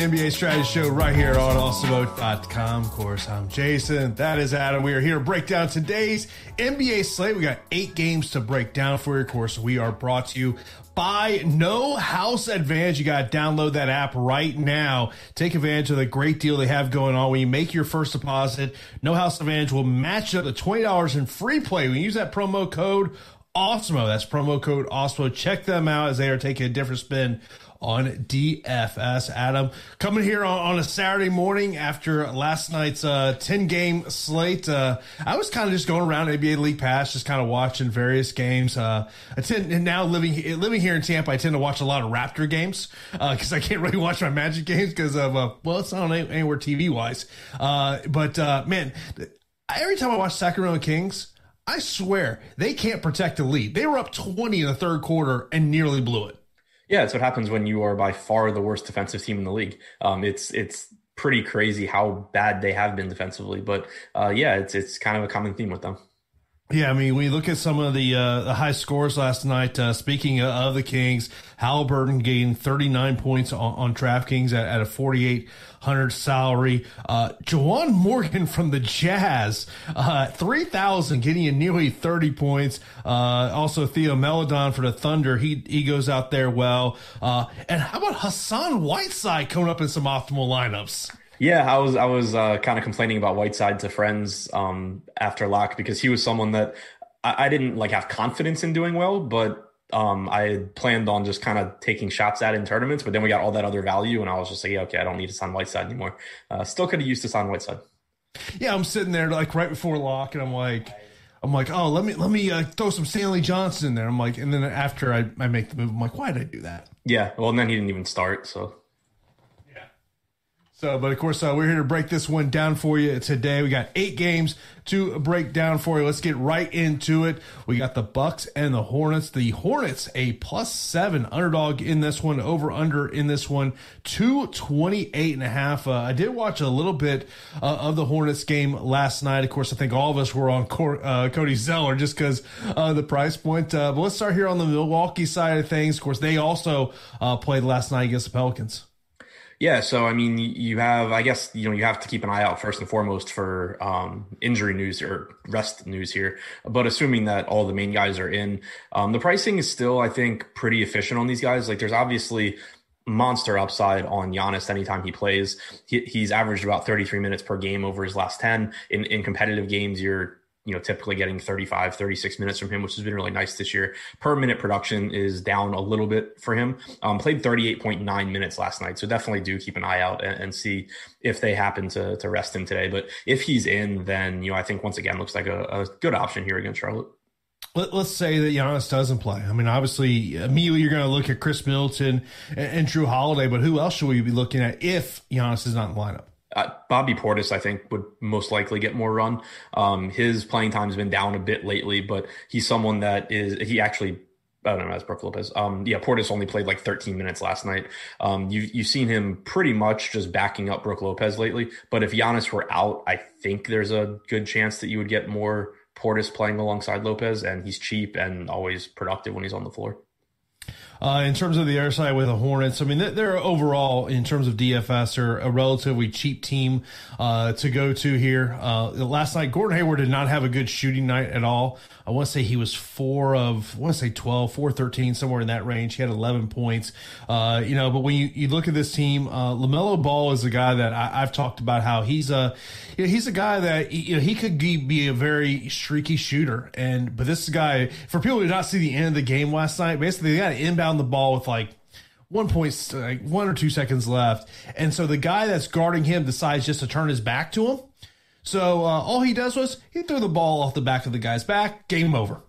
The NBA Strategy Show right here on Awesemo.com. Of course, I'm Jason. That is Adam. We are here to break down today's NBA slate. We got eight games to break down for you. Of course, we are brought to you by No House Advantage. You got to download that app right now. Take advantage of the great deal they have going on. When you make your first deposit, No House Advantage will match up to $20 in free play. When you use that promo code Awesemo, that's promo code Awesemo. Check them out as they are taking a different spin on DFS. Adam coming here on, on a Saturday morning after last night's uh, 10 game slate. Uh, I was kind of just going around NBA League Pass, just kind of watching various games. Uh, I tend and now living living here in Tampa, I tend to watch a lot of Raptor games because I can't really watch my Magic games because of uh, well, it's not anywhere TV wise. Uh, but uh, man, every time I watch Sacramento Kings. I swear they can't protect the lead. They were up 20 in the third quarter and nearly blew it. Yeah, it's what happens when you are by far the worst defensive team in the league. Um, it's it's pretty crazy how bad they have been defensively, but uh, yeah, it's it's kind of a common theme with them. Yeah, I mean, we look at some of the uh, the high scores last night. Uh, speaking of the Kings, Halliburton gained 39 points on, on DraftKings at, at a 4,800 salary. Uh, Juwan Morgan from the Jazz, uh, 3,000, getting you nearly 30 points. Uh, also, Theo Maledon for the Thunder, he he goes out there well. Uh, and how about Hassan Whiteside coming up in some optimal lineups? Yeah, I was I was uh, kind of complaining about Whiteside to friends um, after lock because he was someone that I, I, didn't like have confidence in doing well, but um, I had planned on just kind of taking shots at in tournaments. But then we got all that other value, and I was just like, yeah, okay, I don't need to sign Whiteside anymore. Uh, still could have used to sign Whiteside. Yeah, I'm sitting there like right before lock, and I'm like. I'm like, oh, let me let me uh, throw some Stanley Johnson in there. I'm like, and then after I, I make the move, I'm like, why did I do that? Yeah, well, and then he didn't even start, so so, but of course, uh, we're here to break this one down for you today. We got eight games to break down for you. Let's get right into it. We got the Bucks and the Hornets. The Hornets a plus seven underdog in this one, over under in this one, two twenty eight and a half. Uh, I did watch a little bit uh, of the Hornets game last night. Of course, I think all of us were on Cor- uh, Cody Zeller just because uh, the price point. Uh, but let's start here on the Milwaukee side of things. Of course, they also played last night against the Pelicans. Yeah, so I mean, you have, I guess, you know, you have to keep an eye out first and foremost for um, injury news or rest news here. But assuming that all the main guys are in, um, the pricing is still, I think, pretty efficient on these guys. Like, there's obviously monster upside on Giannis anytime he plays. He, he's averaged about 33 minutes per game over his last 10. In in competitive games, you're you know, typically getting 35, 36 minutes from him, which has been really nice this year. Per minute production is down a little bit for him. Um, played 38.9 minutes last night. So definitely do keep an eye out and, and, see if they happen to, to rest him today. But if he's in, then, you know, I think once again looks like a, a good option here against Charlotte. Let, us say that Giannis doesn't play. I mean, obviously, immediately you're going to look at Khris Middleton and, and Jrue Holiday, but who else should we be looking at if Giannis is not in the lineup? Uh, Bobby Portis, I think, would most likely get more run. Um, his playing time has been down a bit lately, but he's someone that is he actually I don't know, as Brook Lopez. Um, yeah, Portis only played like 13 minutes last night. Um, you, you've seen him pretty much just backing up Brook Lopez lately. But if Giannis were out, I think there's a good chance that you would get more Portis playing alongside Lopez, and he's cheap and always productive when he's on the floor. Uh, in terms of the other side with the Hornets, I mean, they're overall, in terms of DFS, are a relatively cheap team uh, to go to here. Uh, last night, Gordon Hayward did not have a good shooting night at all. I want to say he was four of, I want to say 12, 4, 13, somewhere in that range. He had 11 points. Uh, you know, but when you, you look at this team, uh, LaMelo Ball is a guy that I, have talked about how he's a, you know, he's a guy that, you know, he could be a very streaky shooter. And, but this guy, for people who did not see the end of the game last night, basically they got an inbound the ball with like, one point, like one or two seconds left. And so the guy that's guarding him decides just to turn his back to him so uh, all he does was he threw the ball off the back of the guy's back. Game over.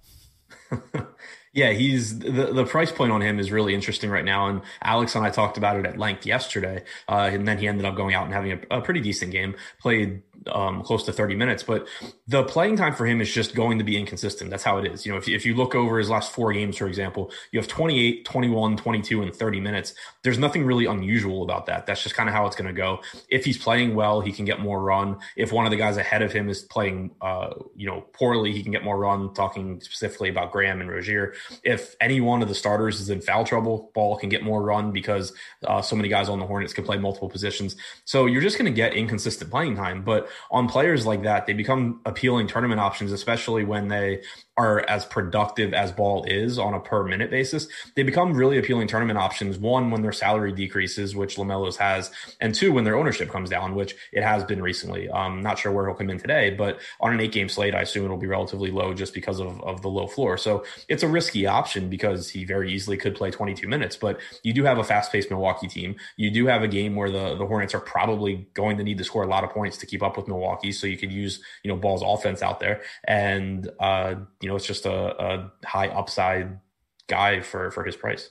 yeah, he's the the price point on him is really interesting right now. And Alex and I talked about it at length yesterday. Uh, and then he ended up going out and having a, a pretty decent game. Played um, close to 30 minutes. But the playing time for him is just going to be inconsistent. That's how it is. You know, if, if you look over his last four games, for example, you have 28, 21, 22, and 30 minutes. There's nothing really unusual about that. That's just kind of how it's going to go. If he's playing well, he can get more run. If one of the guys ahead of him is playing, uh, you know, poorly, he can get more run. Talking specifically about Graham and Rozier. If any one of the starters is in foul trouble, Ball can get more run because uh, so many guys on the Hornets can play multiple positions. So you're just going to get inconsistent playing time. But on players like that, they become appealing tournament options, especially when they are as productive as ball is on a per minute basis, they become really appealing tournament options. One, when their salary decreases, which LaMelo's has, and two, when their ownership comes down, which it has been recently. I'm not sure where he'll come in today, but on an eight game slate, I assume it'll be relatively low just because of, of the low floor. So it's a risky option because he very easily could play 22 minutes, but you do have a fast paced Milwaukee team. You do have a game where the, the Hornets are probably going to need to score a lot of points to keep up with Milwaukee. So you could use, you know, Ball's offense out there. And, uh, you know, it's just a, a high upside guy for for his price.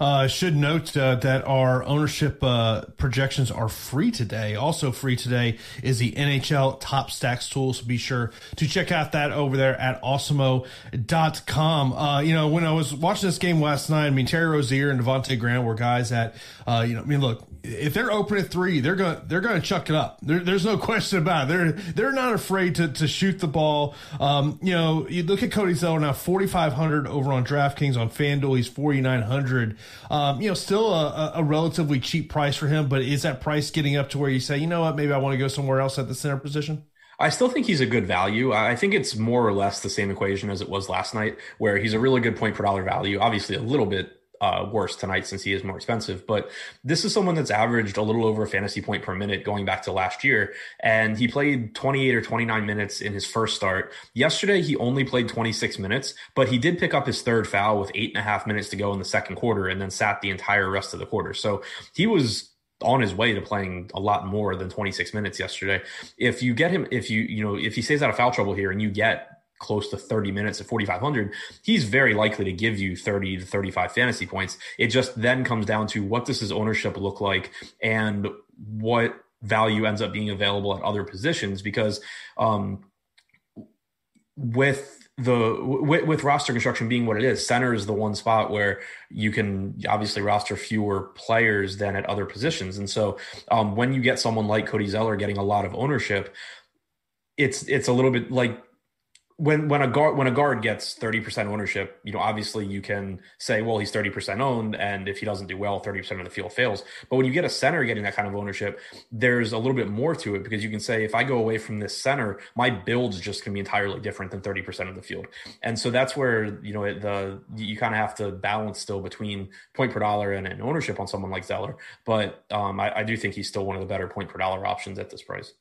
Uh, should note uh, that our ownership uh, projections are free today. Also free today is the NHL Top Stacks tool. So be sure to check out that over there at awesemo.com. Uh, you know, when I was watching this game last night, I mean, Terry Rozier and Devonte Graham were guys that, uh, you know, I mean, look, if they're open at three, they're going they're going to chuck it up. There, there's no question about it. They're they're not afraid to, to shoot the ball. Um, you know, you look at Cody Zeller now, 4,500 over on DraftKings on FanDuel. He's 4,900. Um, you know, still a, a, relatively cheap price for him, but is that price getting up to where you say, you know what, maybe I want to go somewhere else at the center position? I still think he's a good value. I think it's more or less the same equation as it was last night, where he's a really good point per dollar value. Obviously, a little bit uh, worse tonight since he is more expensive. But this is someone that's averaged a little over a fantasy point per minute going back to last year. And he played 28 or 29 minutes in his first start. Yesterday, he only played 26 minutes, but he did pick up his third foul with eight and a half minutes to go in the second quarter and then sat the entire rest of the quarter. So he was on his way to playing a lot more than 26 minutes yesterday. If you get him, if you, you know, if he stays out of foul trouble here and you get close to 30 minutes at 4,500, he's very likely to give you 30 to 35 fantasy points. It just then comes down to what does his ownership look like and what value ends up being available at other positions because um, with the with, with, roster construction being what it is, center is the one spot where you can obviously roster fewer players than at other positions, and so um, when you get someone like Cody Zeller getting a lot of ownership, it's it's a little bit like when when a guard when a guard gets 30% ownership you know obviously you can say well he's 30% owned and if he doesn't do well 30% of the field fails. But when you get a center getting that kind of ownership there's a little bit more to it because you can say if i go away from this center my build's just to be entirely different than 30% of the field. And so that's where you know the you kind of have to balance still between point per dollar and, and ownership on someone like zeller. But um, I, I do think he's still one of the better point per dollar options at this price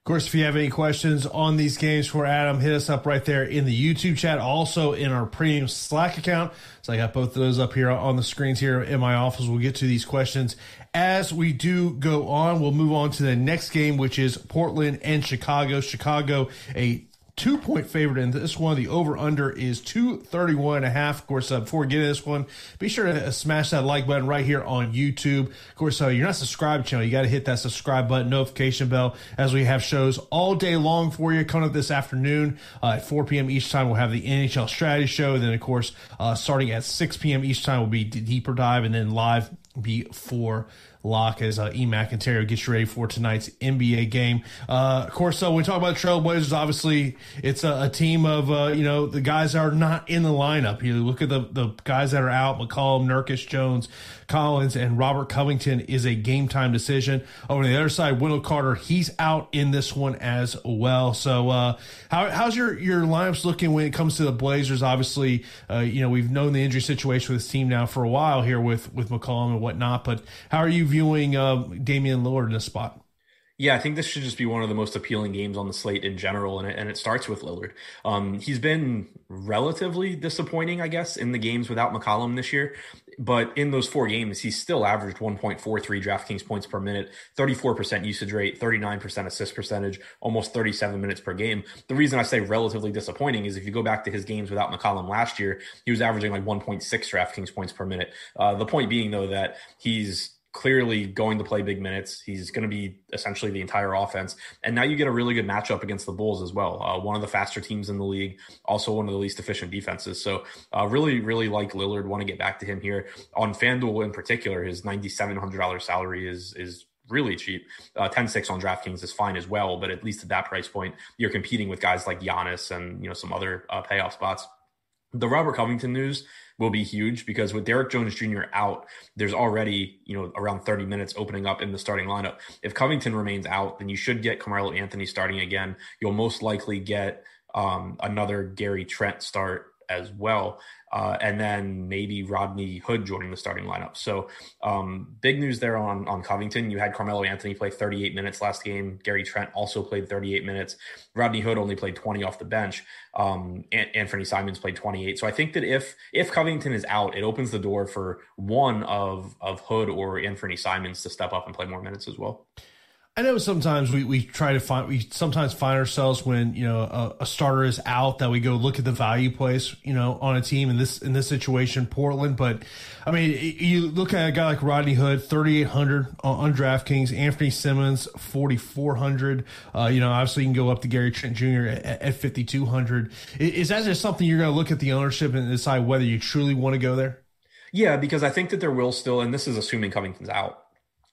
of course, if you have any questions on these games for Adam, hit us up right there in the YouTube chat, also in our premium Slack account. So I got both of those up here on the screens here in my office. We'll get to these questions as we do go on. We'll move on to the next game, which is Portland and Chicago. Chicago, a two point favorite in this one. The over under is 231 and a half. Of course, uh, before we get into this one, be sure to uh, smash that like button right here on YouTube. Of course, uh, you're not subscribed channel. You got to hit that subscribe button, notification bell as we have shows all day long for you. Coming up this afternoon uh, at 4 p.m. each time, we'll have the NHL strategy show. Then, of course, uh, starting at 6 p.m. each time will be deeper dive and then live before lock as uh, E. McIntyre gets you ready for tonight's NBA game. Uh, of course, so when we talk about Trailblazers, obviously it's a, a team of uh, you know the guys that are not in the lineup. You look at the the guys that are out: McCollum, Nurkic, Jones, Collins, and Robert Covington is a game time decision. Over the other side, Wendell Carter, he's out in this one as well. So, uh, how, how's your your lineups looking when it comes to the Blazers? Obviously, uh, you know we've known the injury situation with this team now for a while here with with McCollum and whatnot. But how are you viewing uh, Damian Lillard in this spot? Yeah, I think this should just be one of the most appealing games on the slate in general, and it, and it starts with Lillard. Um, he's been relatively disappointing, I guess, in the games without McCollum this year. But in those four games, he's still averaged 1.43 DraftKings points per minute, 34% usage rate, 39% assist percentage, almost 37 minutes per game. The reason I say relatively disappointing is if you go back to his games without McCollum last year, he was averaging like 1.6 DraftKings points per minute. Uh, the point being, though, that he's clearly going to play big minutes. He's going to be essentially the entire offense. And now you get a really good matchup against the Bulls as well. Uh, one of the faster teams in the league, also one of the least efficient defenses. So uh, really, really like Lillard. Want to get back to him here on FanDuel in particular. His ninety seven hundred dollars salary is is really cheap. Uh, 10-6 on DraftKings is fine as well, but at least at that price point, you're competing with guys like Giannis and you know some other uh, payoff spots. The Robert Covington news will be huge because with Derrick Jones Jr. out, there's already, you know, around 30 minutes opening up in the starting lineup. If Covington remains out, then you should get Carmelo Anthony starting again. You'll most likely get um, another Gary Trent start as well. Uh, and then maybe Rodney Hood joining the starting lineup. So um, big news there on on Covington. You had Carmelo Anthony play 38 minutes last game. Gary Trent also played 38 minutes. Rodney Hood only played 20 off the bench. Um, Anthony Simons played 28. So I think that if if Covington is out, it opens the door for one of of Hood or Anthony Simons to step up and play more minutes as well. I know sometimes we, we try to find we sometimes find ourselves when you know a, a, starter is out that we go look at the value place you know on a team in this in this situation Portland. But I mean you look at a guy like Rodney Hood 3800 on, on DraftKings Anthony Simons 4400 uh, you know obviously you can go up to Gary Trent Jr. at, at 5200 is that just something you're going to look at the ownership and decide whether you truly want to go there? Yeah because I think that there will still and this is assuming Covington's out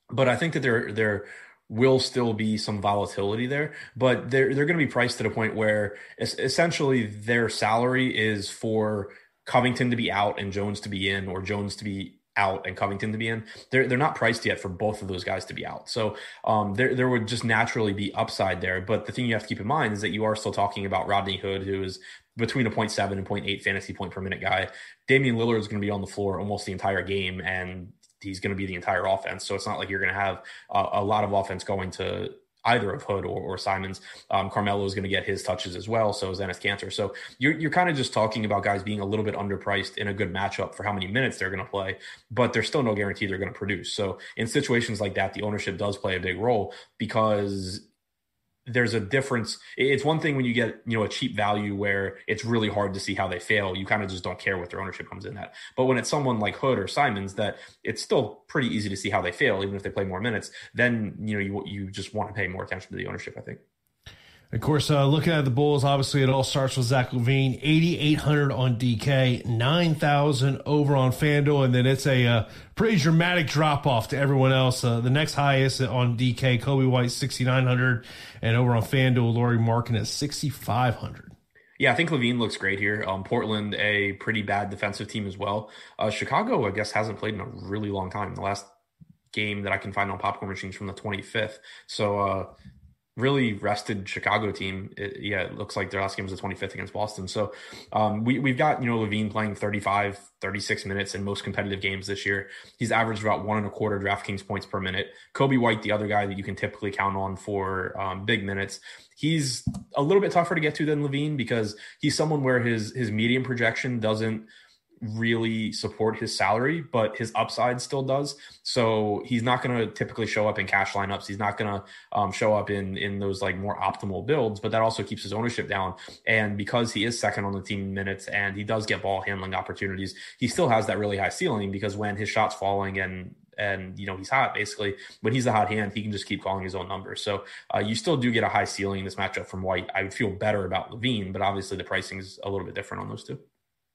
but I think that there there will still be some volatility there, but they're they're going to be priced at a point where essentially their salary is for Covington to be out and Jones to be in, or Jones to be out and Covington to be in. They're they're not priced yet for both of those guys to be out. So um, there there would just naturally be upside there. But the thing you have to keep in mind is that you are still talking about Rodney Hood, who is between a 0.7 and 0.8 fantasy point per minute guy. Damian Lillard is going to be on the floor almost the entire game, and he's going to be the entire offense. So it's not like you're going to have a, a lot of offense going to either of Hood or, or Simons. Um, Carmelo is going to get his touches as well. So is Enes Kanter. So you're, you're kind of just talking about guys being a little bit underpriced in a good matchup for how many minutes they're going to play, but there's still no guarantee they're going to produce. So in situations like that, the ownership does play a big role because there's a difference. It's one thing when you get, you know, a cheap value where it's really hard to see how they fail. You kind of just don't care what their ownership comes in at. But when it's someone like Hood or Simons that it's still pretty easy to see how they fail, even if they play more minutes, then, you know, you, you just want to pay more attention to the ownership, I think. Of course, uh, looking at the Bulls, obviously it all starts with Zach LaVine, 8,800 on DK, 9,000 over on FanDuel, and then it's a uh, pretty dramatic drop off to everyone else. Uh, the next highest on DK, Coby White, 6,900, and over on FanDuel, Lauri Markkanen at 6,500. Yeah, I think LaVine looks great here. Um, Portland, a pretty bad defensive team as well. Uh, Chicago, I guess, hasn't played in a really long time. The last game that I can find on popcorn machines from the 25th. So, uh, really rested Chicago team. It, yeah, it looks like their last game was the 25th against Boston. So um, we, we've got, you know, LaVine playing 35, 36 minutes in most competitive games this year. He's averaged about one and a quarter DraftKings points per minute. Coby White, the other guy that you can typically count on for um, big minutes. He's a little bit tougher to get to than LaVine because he's someone where his his medium projection doesn't – really support his salary, but his upside still does. So he's not going to typically show up in cash lineups. He's not going to um, show up in in those like more optimal builds, but that also keeps his ownership down. And because he is second on the team minutes and he does get ball handling opportunities, he still has that really high ceiling because when his shots falling and and you know he's hot basically when he's the hot hand he can just keep calling his own numbers so uh, you still do get a high ceiling in this matchup from white i would feel better about LaVine but obviously the pricing is a little bit different on those two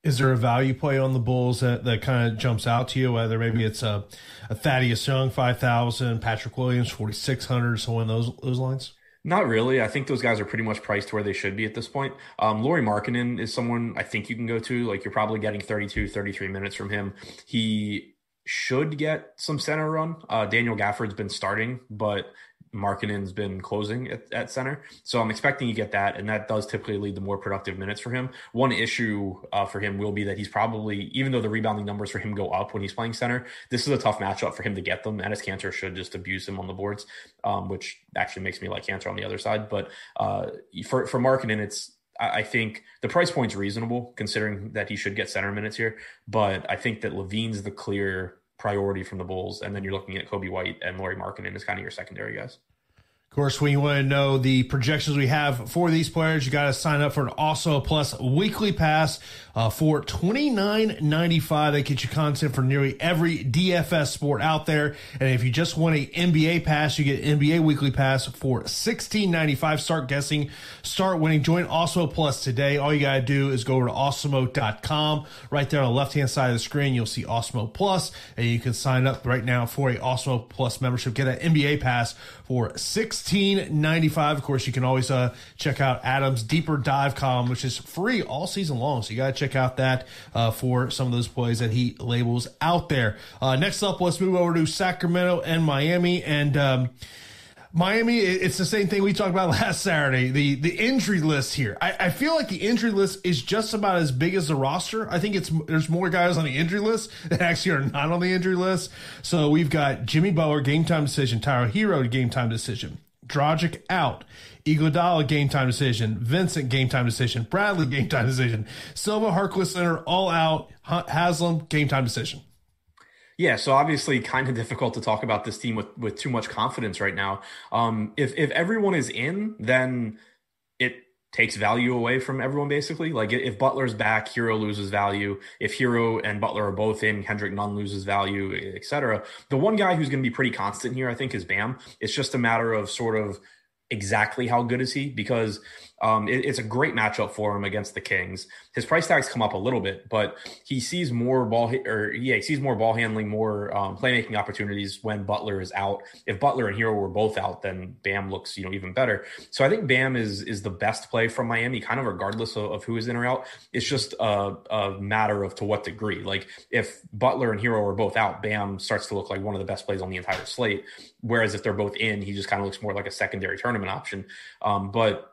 is there a value play on the Bulls that, that kind of jumps out to you? Whether maybe it's a, a Thaddeus Young five thousand, Patrick Williams forty six hundred, so in those those lines. Not really. I think those guys are pretty much priced where they should be at this point. Um, Lauri Markkanen is someone I think you can go to. Like you're probably getting 32, 33 minutes from him. He should get some center run. Uh, Daniel Gafford's been starting, but Markkanen's been closing at, at, center. So I'm expecting you get that, and that does typically lead to more productive minutes for him. One issue uh, for him will be that he's probably, even though the rebounding numbers for him go up when he's playing center, this is a tough matchup for him to get them. Enes Kanter should just abuse him on the boards, um, which actually makes me like Kanter on the other side. But uh, for for Markkanen, it's I think the price point's reasonable considering that he should get center minutes here. But I think that LaVine's the clear priority from the Bulls, and then you're looking at Coby White and Lauri Markkanen as kind of your secondary guys. Of course, when you want to know the projections we have for these players, you got to sign up for an Awesemo Plus weekly pass uh, for twenty nine ninety five. That gets you content for nearly every DFS sport out there. And if you just want an NBA pass, you get NBA weekly pass for sixteen ninety five. Start guessing, start winning. Join Awesemo Plus today. All you got to do is go over to awesemo.com. Right there on the left hand side of the screen, you'll see Awesemo Plus, and you can sign up right now for a Awesemo Plus membership. Get an NBA pass for six sixteen ninety five. Of course, you can always uh, check out Adam's deeper dive column, which is free all season long. So you got to check out that uh, for some of those plays that he labels out there. Uh, next up, let's move over to Sacramento and Miami and. Um, Miami, it's the same thing we talked about last Saturday. The the injury list here. I, I, feel like the injury list is just about as big as the roster. I think it's there's more guys on the injury list that actually are not on the injury list. So we've got Jimmy Butler game time decision, Tyler Herro game time decision, Dragic out. Iguodala game time decision, Vincent game time decision, Bradley game time decision, Silva Harkless Center all out, Haslem game time decision. Yeah, so obviously, kind of difficult to talk about this team with with too much confidence right now. Um, if if everyone is in, then it takes value away from everyone basically. Like if Butler's back, Herro loses value. If Herro and Butler are both in, Kendrick Nunn loses value, etc. The one guy who's going to be pretty constant here, I think, is Bam. It's just a matter of sort of exactly how good is he because um, it, it's a great matchup for him against the Kings. His price tags come up a little bit, but he sees more ball or yeah, he sees more ball handling, more um, playmaking opportunities when Butler is out. If Butler and Herro were both out, then Bam looks you know even better. So I think Bam is is the best play from Miami, kind of regardless of, of who is in or out. It's just a, a matter of to what degree. Like if Butler and Herro are both out, Bam starts to look like one of the best plays on the entire slate. Whereas if they're both in, he just kind of looks more like a secondary tournament option. Um, but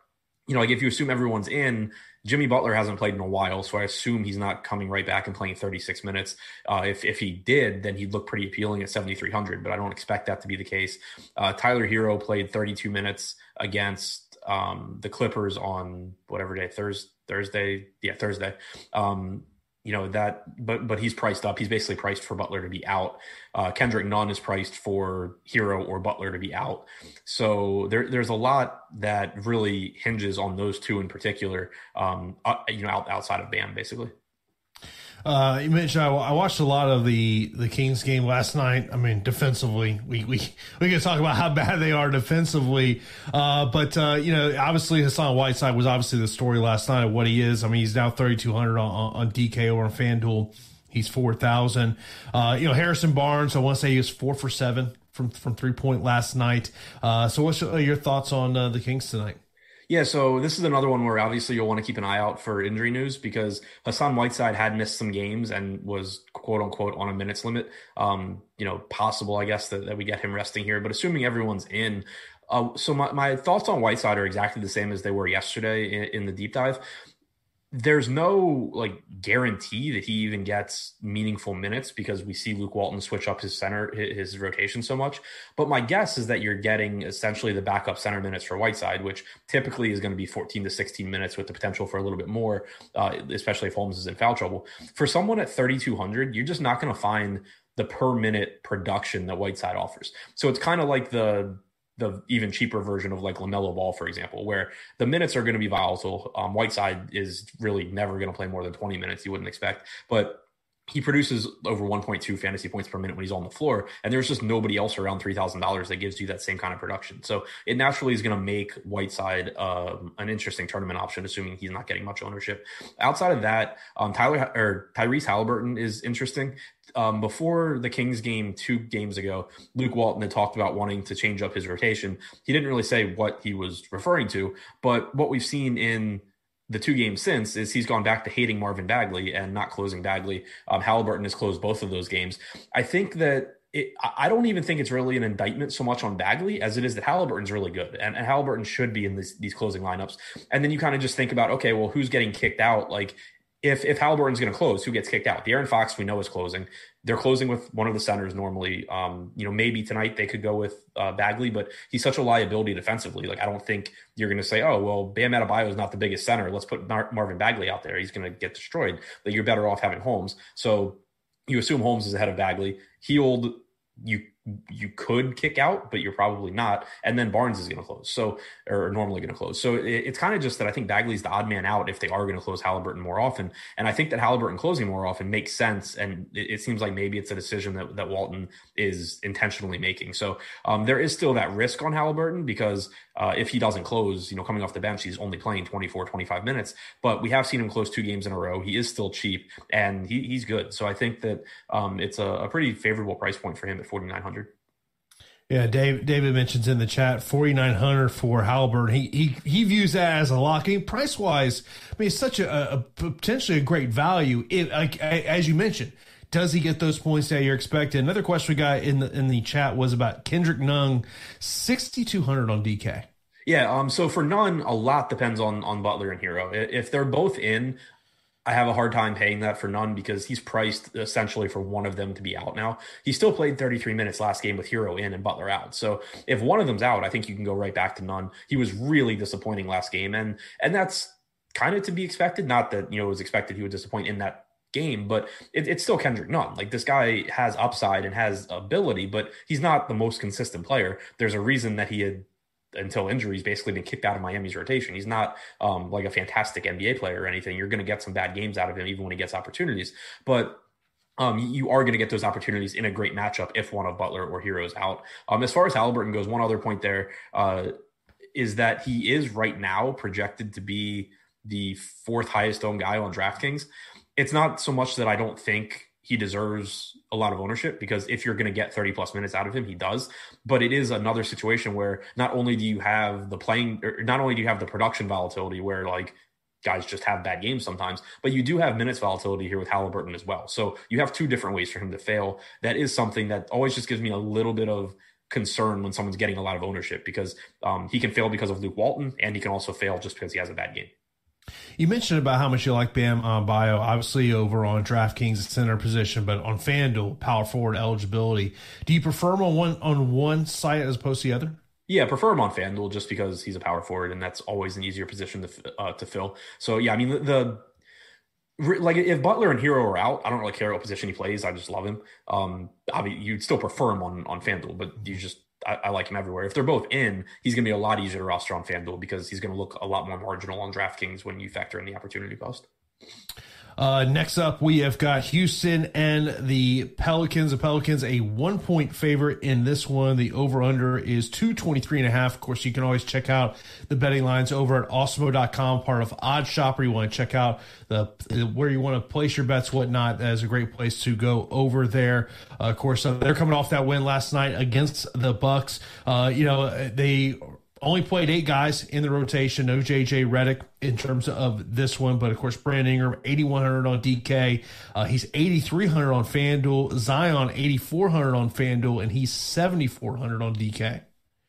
you know, like if you assume everyone's in, Jimmy Butler hasn't played in a while, so I assume he's not coming right back and playing 36 minutes. Uh, if if he did, then he'd look pretty appealing at 7,300, but I don't expect that to be the case. Uh, Tyler Herro played 32 minutes against um, the Clippers on whatever day Thursday. Thursday, yeah, Thursday. Um, you know that but but he's priced up. He's basically priced for butler to be out. Uh, kendrick nunn is priced for Herro or butler to be out. So there, there's a lot that really hinges on those two in particular um, uh, you know out, outside of bam basically uh, you mentioned I, I, watched a lot of the the Kings game last night. I mean, defensively, we we we can talk about how bad they are defensively, uh, but uh, you know, obviously Hassan Whiteside was obviously the story last night of what he is. I mean, he's now thirty two hundred on, on DK or on FanDuel. He's four thousand. Uh, you know, Harrison Barnes. I want to say he was four for seven from from three point last night. Uh, so, what's your thoughts on uh, the Kings tonight? Yeah, so this is another one where obviously you'll want to keep an eye out for injury news because Hassan Whiteside had missed some games and was quote unquote on a minutes limit. Um, you know, possible, I guess, that, that we get him resting here. But assuming everyone's in, uh, so my, my thoughts on Whiteside are exactly the same as they were yesterday in, in the deep dive there's no like guarantee that he even gets meaningful minutes because we see Luke Walton switch up his center his rotation so much. But my guess is that you're getting essentially the backup center minutes for Whiteside, which typically is going to be 14 to 16 minutes with the potential for a little bit more, uh, especially if Holmes is in foul trouble. For someone at 3,200, you're just not going to find the per minute production that Whiteside offers. So it's kind of like the the even cheaper version of like LaMelo Ball, for example, where the minutes are going to be volatile. Um, Whiteside is really never going to play more than 20 minutes, you wouldn't expect. But he produces over 1.2 fantasy points per minute when he's on the floor, and there's just nobody else around three thousand dollars that gives you that same kind of production. So it naturally is going to make Whiteside um, an interesting tournament option, assuming he's not getting much ownership. Outside of that, um, Tyler or Tyrese Halliburton is interesting um, before the Kings game two games ago, Luke Walton had talked about wanting to change up his rotation. He didn't really say what he was referring to, but what we've seen in the two games since is he's gone back to hating Marvin Bagley and not closing Bagley. Um, Halliburton has closed both of those games. I think that it, I don't even think it's really an indictment so much on Bagley as it is that Halliburton's really good, and, and Halliburton should be in this, these closing lineups. And then you kind of just think about, okay, well, who's getting kicked out? Like if if Halliburton's going to close, who gets kicked out? De'Aaron Fox, we know is closing. They're closing with one of the centers normally. Um, you know, maybe tonight they could go with uh, Bagley, but he's such a liability defensively. Like I don't think you're going to say, oh well, Bam Adebayo is not the biggest center. Let's put Mar- Marvin Bagley out there. He's going to get destroyed. But you're better off having Holmes. So you assume Holmes is ahead of Bagley. Hield, you you could kick out, but you're probably not. And then Barnes is going to close, so or normally going to close. So it, it's kind of just that I think Bagley's the odd man out if they are going to close Halliburton more often. And I think that Halliburton closing more often makes sense. And it, it seems like maybe it's a decision that, that Walton is intentionally making. So um, there is still that risk on Halliburton because uh, if he doesn't close, you know, coming off the bench, he's only playing 24, 25 minutes. But we have seen him close two games in a row. He is still cheap and he, he's good. So I think that um, it's a, a pretty favorable price point for him at 4,900. Yeah, Dave, David mentions in the chat forty nine hundred for Halliburton. He he he views that as a lock. I mean, price wise, I mean, it's such a, a potentially a great value. It, like as you mentioned, does he get those points that you're expecting? Another question we got in the in the chat was about Kendrick Nunn, sixty two hundred on DK. Yeah, um, so for Nunn, a lot depends on on Butler and Herro. If they're both in, I have a hard time paying that for Nunn because he's priced essentially for one of them to be out now. He still played 33 minutes last game with Herro in and Butler out. So if one of them's out, I think you can go right back to Nunn. He was really disappointing last game, and and that's kind of to be expected. Not that you know it was expected he would disappoint in that game, but it, it's still Kendrick Nunn. Like this guy has upside and has ability, but he's not the most consistent player. There's a reason that he had until injuries basically been kicked out of Miami's rotation. He's not um, like a fantastic NBA player or anything. You're going to get some bad games out of him even when he gets opportunities. But um, you are going to get those opportunities in a great matchup if one of Butler or Herro's out. Um, as far as Halliburton goes, one other point there uh, is that he is right now projected to be the fourth highest owned guy on DraftKings. It's not so much that I don't think he deserves a lot of ownership because if you're going to get 30 plus minutes out of him, he does. But it is another situation where not only do you have the playing, or not only do you have the production volatility where like guys just have bad games sometimes, but you do have minutes volatility here with Halliburton as well. So you have two different ways for him to fail. That is something that always just gives me a little bit of concern when someone's getting a lot of ownership because um, he can fail because of Luke Walton and he can also fail just because he has a bad game. You mentioned about how much you like Bam Adebayo, obviously over on DraftKings, center position, but on FanDuel, power forward eligibility. Do you prefer him on one on one site as opposed to the other? Yeah, I prefer him on FanDuel just because he's a power forward, and that's always an easier position to uh, to fill. So yeah, I mean the, the like if Butler and Herro are out, I don't really care what position he plays. I just love him. Um, I mean, you'd still prefer him on on FanDuel, but you just I, I, like him everywhere. If they're both in, he's going to be a lot easier to roster on FanDuel because he's going to look a lot more marginal on DraftKings when you factor in the opportunity cost. Uh, next up, we have got Houston and the Pelicans. The Pelicans, a one point favorite in this one. The over under is 223 and a half. Of course, you can always check out the betting lines over at awesemo.com, part of OddsShopper. You want to check out the where you want to place your bets, whatnot. That is a great place to go over there. Uh, of course, uh, they're coming off that win last night against the Bucks. Uh, you know, they only played eight guys in the rotation. No JJ Redick in terms of this one, but of course Brandon Ingram 8100 on DK. Uh, he's 8300 on FanDuel. Zion 8400 on FanDuel, and he's 7400 on DK.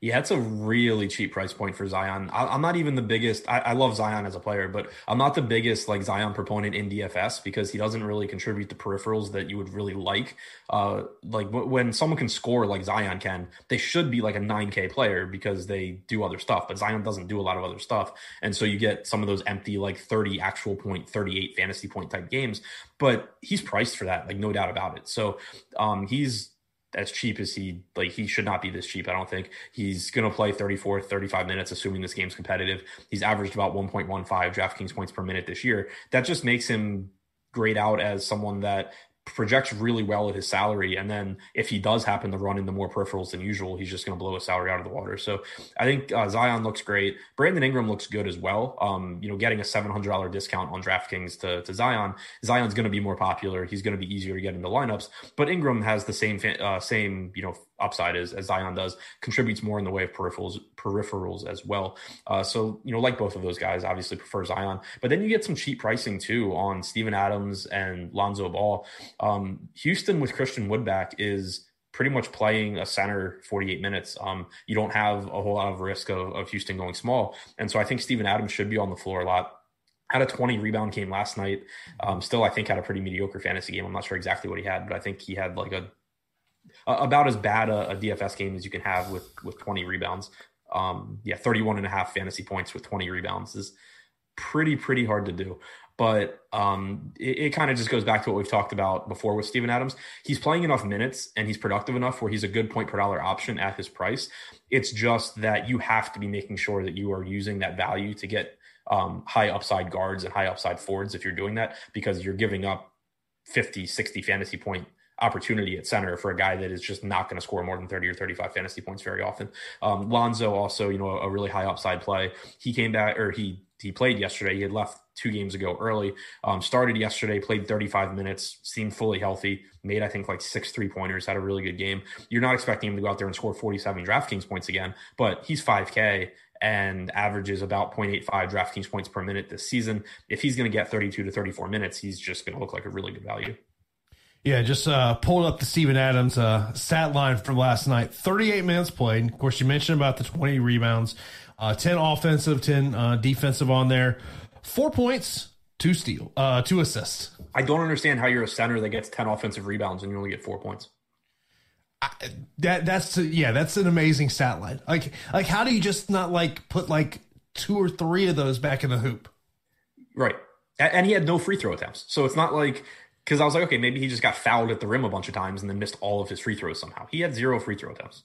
Yeah, it's a really cheap price point for Zion. I, am not even the biggest. I, I, love Zion as a player, but I'm not the biggest like Zion proponent in DFS because he doesn't really contribute the peripherals that you would really like. Uh, like w- when someone can score like Zion can, they should be like a 9K player because they do other stuff. But Zion doesn't do a lot of other stuff, and so you get some of those empty like 30 actual point, 38 fantasy point type games. But he's priced for that, like no doubt about it. So um, he's as cheap as he like he should not be this cheap i don't think. He's going to play 34 35 minutes assuming this game's competitive. He's averaged about 1.15 draftkings points per minute this year. That just makes him grayed out as someone that projects really well at his salary. And then if he does happen to run into more peripherals than usual, he's just going to blow his salary out of the water. So I think uh, Zion looks great. Brandon Ingram looks good as well. Um, you know, getting a $700 discount on DraftKings to, to Zion, Zion's going to be more popular. He's going to be easier to get into lineups, but Ingram has the same, uh, same, you know, upside as, as Zion does, contributes more in the way of peripherals peripherals as well. Uh, so you know, like both of those guys, obviously prefer Zion, but then you get some cheap pricing too on Steven Adams and Lonzo Ball. Um, Houston with Christian Wood back is pretty much playing a center 48 minutes. Um, you don't have a whole lot of risk of, of Houston going small, and so I think Steven Adams should be on the floor a lot had a 20 rebound game last night. Um, still, I think had a pretty mediocre fantasy game. I'm not sure exactly what he had, but I think he had like a uh, about as bad a, a, DFS game as you can have with with 20 rebounds. Um, yeah, 31 and a half fantasy points with 20 rebounds is pretty pretty hard to do. But um, it, it kind of just goes back to what we've talked about before with Steven Adams. He's playing enough minutes and he's productive enough where he's a good point per dollar option at his price. It's just that you have to be making sure that you are using that value to get um, high upside guards and high upside forwards if you're doing that because you're giving up 50, 60 fantasy point opportunity at center for a guy that is just not going to score more than 30 or 35 fantasy points very often. Um, Lonzo also, you know, a, a really high upside play. He came back or he he played yesterday. He had left two games ago early. Um, started yesterday, played 35 minutes, seemed fully healthy, made I think like six three pointers, had a really good game. You're not expecting him to go out there and score 47 DraftKings points again, but he's 5K and averages about 0.85 DraftKings points per minute this season. If he's going to get 32 to 34 minutes, he's just going to look like a really good value. Yeah, just uh, pulled up the Steven Adams uh, stat line from last night. 38 minutes played. Of course, you mentioned about the 20 rebounds, uh, 10 offensive, 10 uh, defensive on there. Four points, two steal, uh, two assists. I don't understand how you're a center that gets 10 offensive rebounds and you only get four points. I, that that's yeah, that's an amazing stat line. Like like how do you just not like put like two or three of those back in the hoop? Right. And he had no free throw attempts. So it's not like because I was like, okay, maybe he just got fouled at the rim a bunch of times and then missed all of his free throws somehow. He had zero free throw attempts.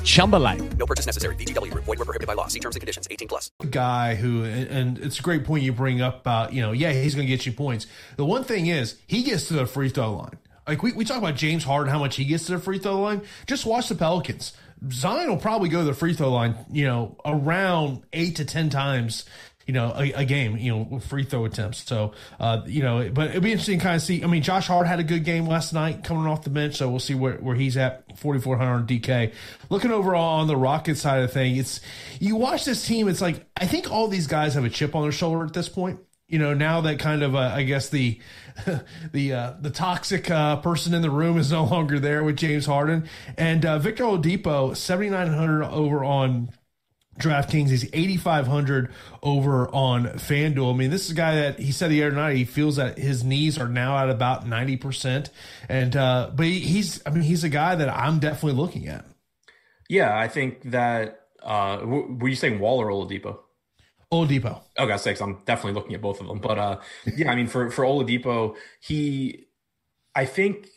Chumba life. No purchase necessary. VGW, void, were prohibited by law. See terms and conditions 18 plus. Guy who, and it's a great point you bring up about, you know, yeah, he's going to get you points. The one thing is, he gets to the free throw line. Like we, we talk about James Harden, how much he gets to the free throw line. Just watch the Pelicans. Zion will probably go to the free throw line, you know, around eight to ten times, you know, a, a game, you know, free throw attempts. So, uh, you know, but it'd be interesting to kind of see. I mean, Josh Hart had a good game last night coming off the bench, so we'll see where, where he's at, 4,400 DK. Looking overall on the Rocket side of thing, it's you watch this team. It's like I think all these guys have a chip on their shoulder at this point you know now that kind of uh, I guess the the uh, the toxic uh, person in the room is no longer there with James Harden and uh, Victor Oladipo seventy nine hundred over on DraftKings. He's eighty five hundred over on FanDuel. I mean, this is a guy that he said the other night he feels that his knees are now at about ninety percent, and uh, but he, he's I mean he's a guy that I'm definitely looking at. Yeah, I think that. Uh, were you saying Wall or Oladipo? Oladipo. Oh, God sakes, I'm definitely looking at both of them. But uh, yeah, I mean, for for Oladipo, he, I think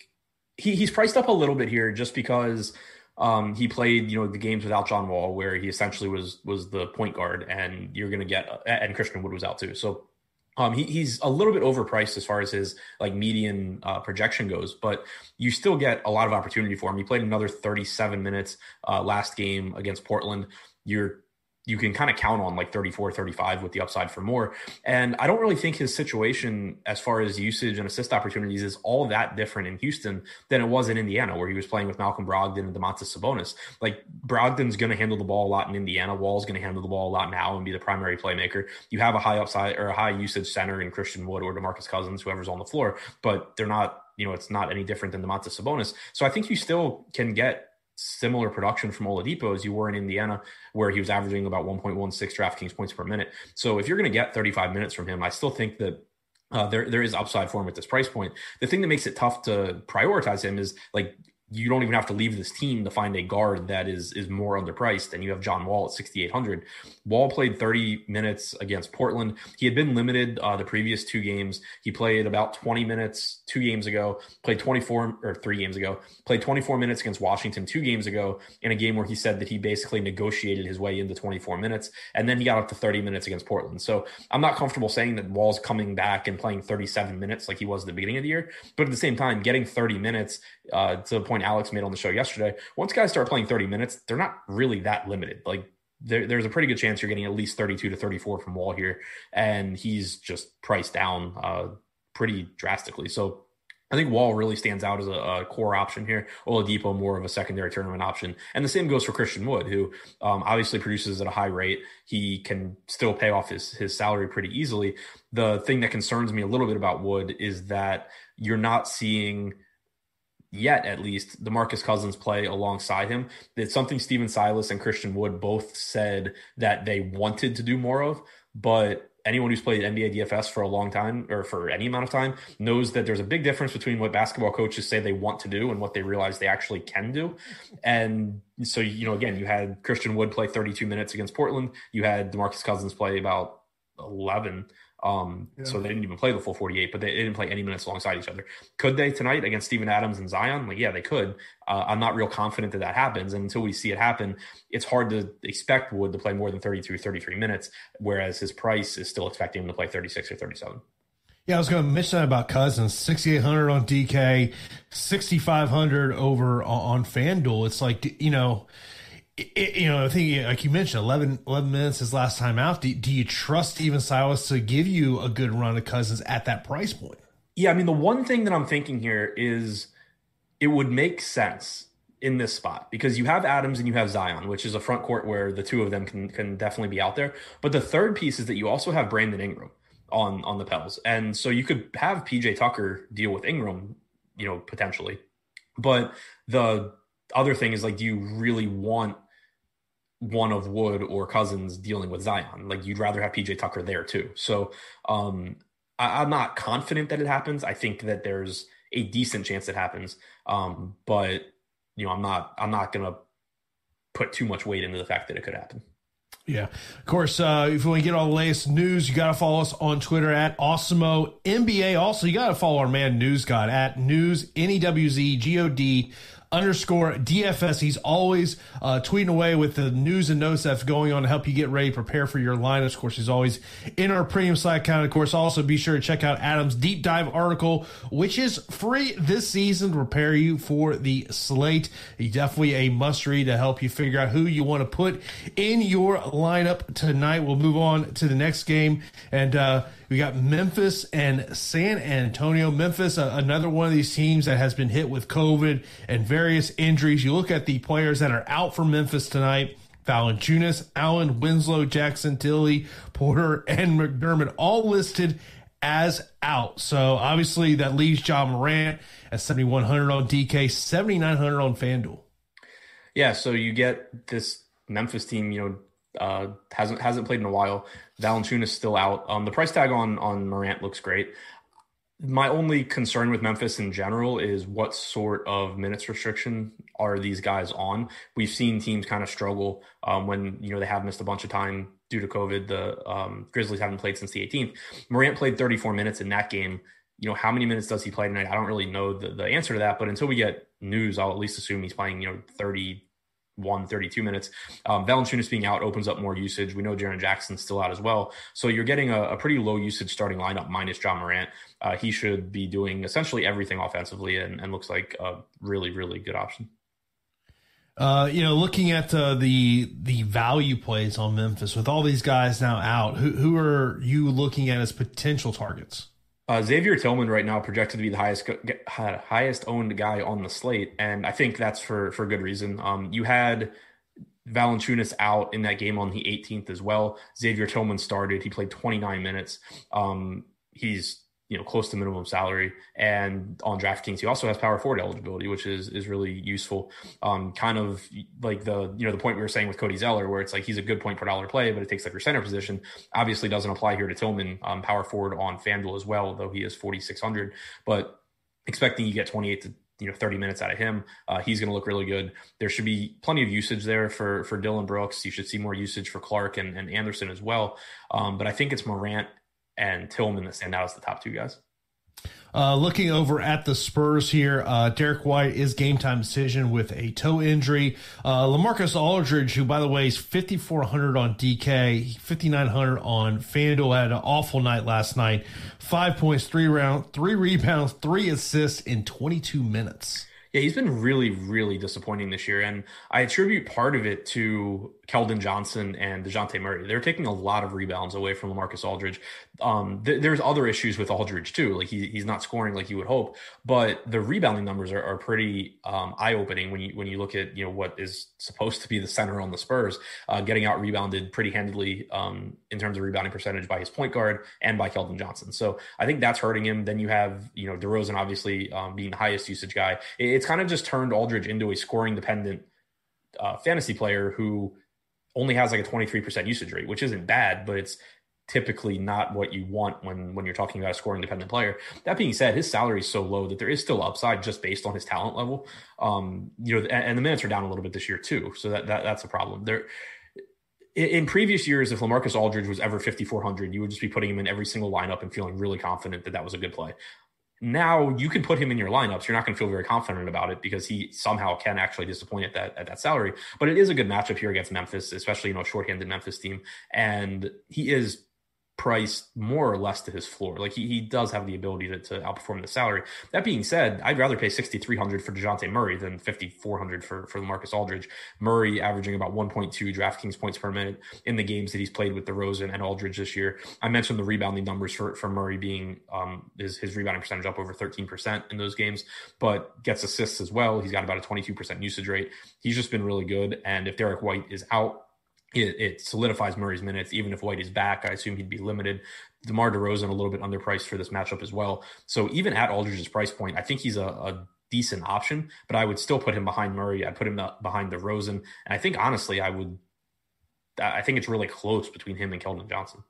he he's priced up a little bit here just because um, he played you know the games without John Wall where he essentially was was the point guard, and you're going to get and Christian Wood was out too. So Um, he, he's a little bit overpriced as far as his like median uh, projection goes, but you still get a lot of opportunity for him. He played another 37 minutes uh, last game against Portland. You're you can kind of count on like 34, 35 with the upside for more. And I don't really think his situation as far as usage and assist opportunities is all that different in Houston than it was in Indiana, where he was playing with Malcolm Brogdon and Domantas Sabonis. Like Brogdon's going to handle the ball a lot in Indiana. Wall's going to handle the ball a lot now and be the primary playmaker. You have a high upside or a high usage center in Christian Wood or DeMarcus Cousins, whoever's on the floor, but they're not, you know, it's not any different than Domantas Sabonis. So I think you still can get similar production from Oladipo as you were in Indiana, where he was averaging about 1.16 DraftKings points per minute. So if you're going to get 35 minutes from him, I still think that uh, there there is upside for him at this price point. The thing that makes it tough to prioritize him is like you don't even have to leave this team to find a guard that is is more underpriced. And you have John Wall at 6,800. Wall played 30 minutes against Portland. He had been limited uh, the previous two games. He played about 20 minutes two games ago. Played 24 or three games ago. Played 24 minutes against Washington two games ago in a game where he said that he basically negotiated his way into 24 minutes, and then he got up to 30 minutes against Portland. So I'm not comfortable saying that Wall's coming back and playing 37 minutes like he was at the beginning of the year. But at the same time, getting 30 minutes uh, to the point Alex made on the show yesterday, once guys start playing 30 minutes, they're not really that limited. Like there, there's a pretty good chance you're getting at least 32 to 34 from Wall here, and he's just priced down uh, pretty drastically. So I think Wall really stands out as a, a, core option here. Oladipo more of a secondary tournament option, and the same goes for Christian Wood, who um, obviously produces at a high rate. He can still pay off his his salary pretty easily. The thing that concerns me a little bit about Wood is that you're not seeing yet at least DeMarcus Cousins play alongside him. It's something Stephen Silas and Christian Wood both said that they wanted to do more of, but anyone who's played NBA DFS for a long time or for any amount of time knows that there's a big difference between what basketball coaches say they want to do and what they realize they actually can do. And so, you know, again, you had Christian Wood play 32 minutes against Portland. You had DeMarcus Cousins play about 11 um, yeah. So they didn't even play the full 48, but they, didn't play any minutes alongside each other. Could they tonight against Steven Adams and Zion? Like, yeah, they could. Uh, I'm not real confident that that happens. And until we see it happen, it's hard to expect Wood to play more than 32, 33 minutes, whereas his price is still expecting him to play 36 or 37. Yeah, I was going to mention that about Cousins. 6,800 on DK, 6,500 over on FanDuel. It's like, you know, it, you know, I think, like you mentioned, 11, 11 minutes his last time out. Do, do you trust Stephen Silas to give you a good run of Cousins at that price point? Yeah, I mean, the one thing that I'm thinking here is it would make sense in this spot because you have Adams and you have Zion, which is a front court where the two of them can can definitely be out there. But the third piece is that you also have Brandon Ingram on on the Pels, and so you could have PJ Tucker deal with Ingram, you know, potentially. But the other thing is like, do you really want one of Wood or Cousins dealing with Zion. Like you'd rather have PJ Tucker there too. So um, I, am not confident that it happens. I think that there's a decent chance it happens. Um, but you know, I'm not I'm not gonna put too much weight into the fact that it could happen. Yeah. Of course, uh, if you want to get all the latest news, you got to follow us on Twitter at Awesemo NBA. Also, you got to follow our man News God at News N E W Z G O D underscore DFS. He's always uh, tweeting away with the news and notes that's going on to help you get ready, prepare for your lineups. Of course, he's always in our premium Slack account. Of course, also be sure to check out Adam's deep dive article, which is free this season to prepare you for the slate. He's definitely a must read to help you figure out who you want to put in your lineup tonight. We'll move on to the next game and, uh, we got Memphis and San Antonio. Memphis, uh, another one of these teams that has been hit with COVID and various injuries. You look at the players that are out for Memphis tonight. Valanciunas, Allen, Winslow, Jackson, Tillie, Porter, and McDermott all listed as out. So obviously that leaves Ja Morant at 7,100 on DK, 7,900 on FanDuel. Yeah, so you get this Memphis team, you know, uh, hasn't hasn't played in a while. Valanciunas still out. Um, the price tag on on Morant looks great. My only concern with Memphis in general is what sort of minutes restriction are these guys on? We've seen teams kind of struggle um, when you know they have missed a bunch of time due to COVID. The um, Grizzlies haven't played since the 18th. Morant played 34 minutes in that game. You know how many minutes does he play tonight? I don't really know the, the answer to that, but until we get news, I'll at least assume he's playing you know 30 31, 32 minutes. Um, Valanciunas being out opens up more usage. We know Jaren Jackson's still out as well. So you're getting a, a pretty low usage starting lineup minus Ja Morant. Uh, he should be doing essentially everything offensively and, and looks like a really, really good option. Uh, you know, looking at uh, the the value plays on Memphis with all these guys now out, who who are you looking at as potential targets? Uh, Xavier Tillman right now projected to be the highest highest owned guy on the slate, and I think that's for for good reason. Um, you had Valanciunas out in that game on the 18th as well. Xavier Tillman started; he played 29 minutes. Um, he's you know close to minimum salary. And on DraftKings he also has power forward eligibility which is is really useful. Um kind of like the you know the point we were saying with Cody Zeller where it's like he's a good point per dollar play but it takes up your center position obviously doesn't apply here to Tillman um, power forward on FanDuel as well though he is 4600 but expecting you get 28 to you know 30 minutes out of him uh, he's going to look really good. There should be plenty of usage there for for Dillon Brooks. You should see more usage for Clarke and, and Anderson as well. Um, but I think it's Morant and Tillman that stand out as the top two guys. Uh, looking over at the Spurs here, uh, Derrick White is game time decision with a toe injury. Uh, Lamarcus Aldridge, who by the way is 5,400 on DK, 5,900 on FanDuel, had an awful night last night. Five points, three round, three rebounds, three assists in 22 minutes. Yeah, he's been really, really disappointing this year. And I attribute part of it to Keldon Johnson and DeJounte Murray. They're taking a lot of rebounds away from Lamarcus Aldridge. Um, th- there's other issues with Aldridge too. Like he, he's not scoring like you would hope, but the rebounding numbers are, are pretty um, eye opening when you when you look at you know what is supposed to be the center on the Spurs, uh, getting out rebounded pretty handedly um, in terms of rebounding percentage by his point guard and by Keldon Johnson. So I think that's hurting him. Then you have you know DeRozan obviously um, being the highest usage guy. It's kind of just turned Aldridge into a scoring dependent uh, fantasy player who only has like a 23% usage rate, which isn't bad, but it's typically not what you want when when you're talking about a scoring dependent player. That being said, his salary is so low that there is still upside just based on his talent level. Um, you know, and, and the minutes are down a little bit this year too, so that, that that's a problem. There in previous years, if Lamarcus Aldridge was ever 5,400, you would just be putting him in every single lineup and feeling really confident that that was a good play now you can put him in your lineups. You're not going to feel very confident about it because he somehow can actually disappoint at that at that salary. But it is a good matchup here against Memphis, especially you know shorthanded Memphis team, and he is priced more or less to his floor. Like he, he does have the ability to, to outperform the salary. That being said, I'd rather pay 6,300 for DeJounte Murray than 5,400 for, for Marcus Aldridge. Murray averaging about 1.2 DraftKings points per minute in the games that he's played with DeRozan and Aldridge this year. I mentioned the rebounding numbers for, for Murray being um, his, his rebounding percentage up over 13% in those games, but gets assists as well. He's got about a 22% usage rate. He's just been really good. And if Derrick White is out, it, it, solidifies Murray's minutes. Even if White is back, I assume he'd be limited. DeMar DeRozan a little bit underpriced for this matchup as well. So even at Aldridge's price point, I think he's a, a decent option, but I would still put him behind Murray. I'd put him behind DeRozan. And I think honestly, I would, I think it's really close between him and Keldon Johnson.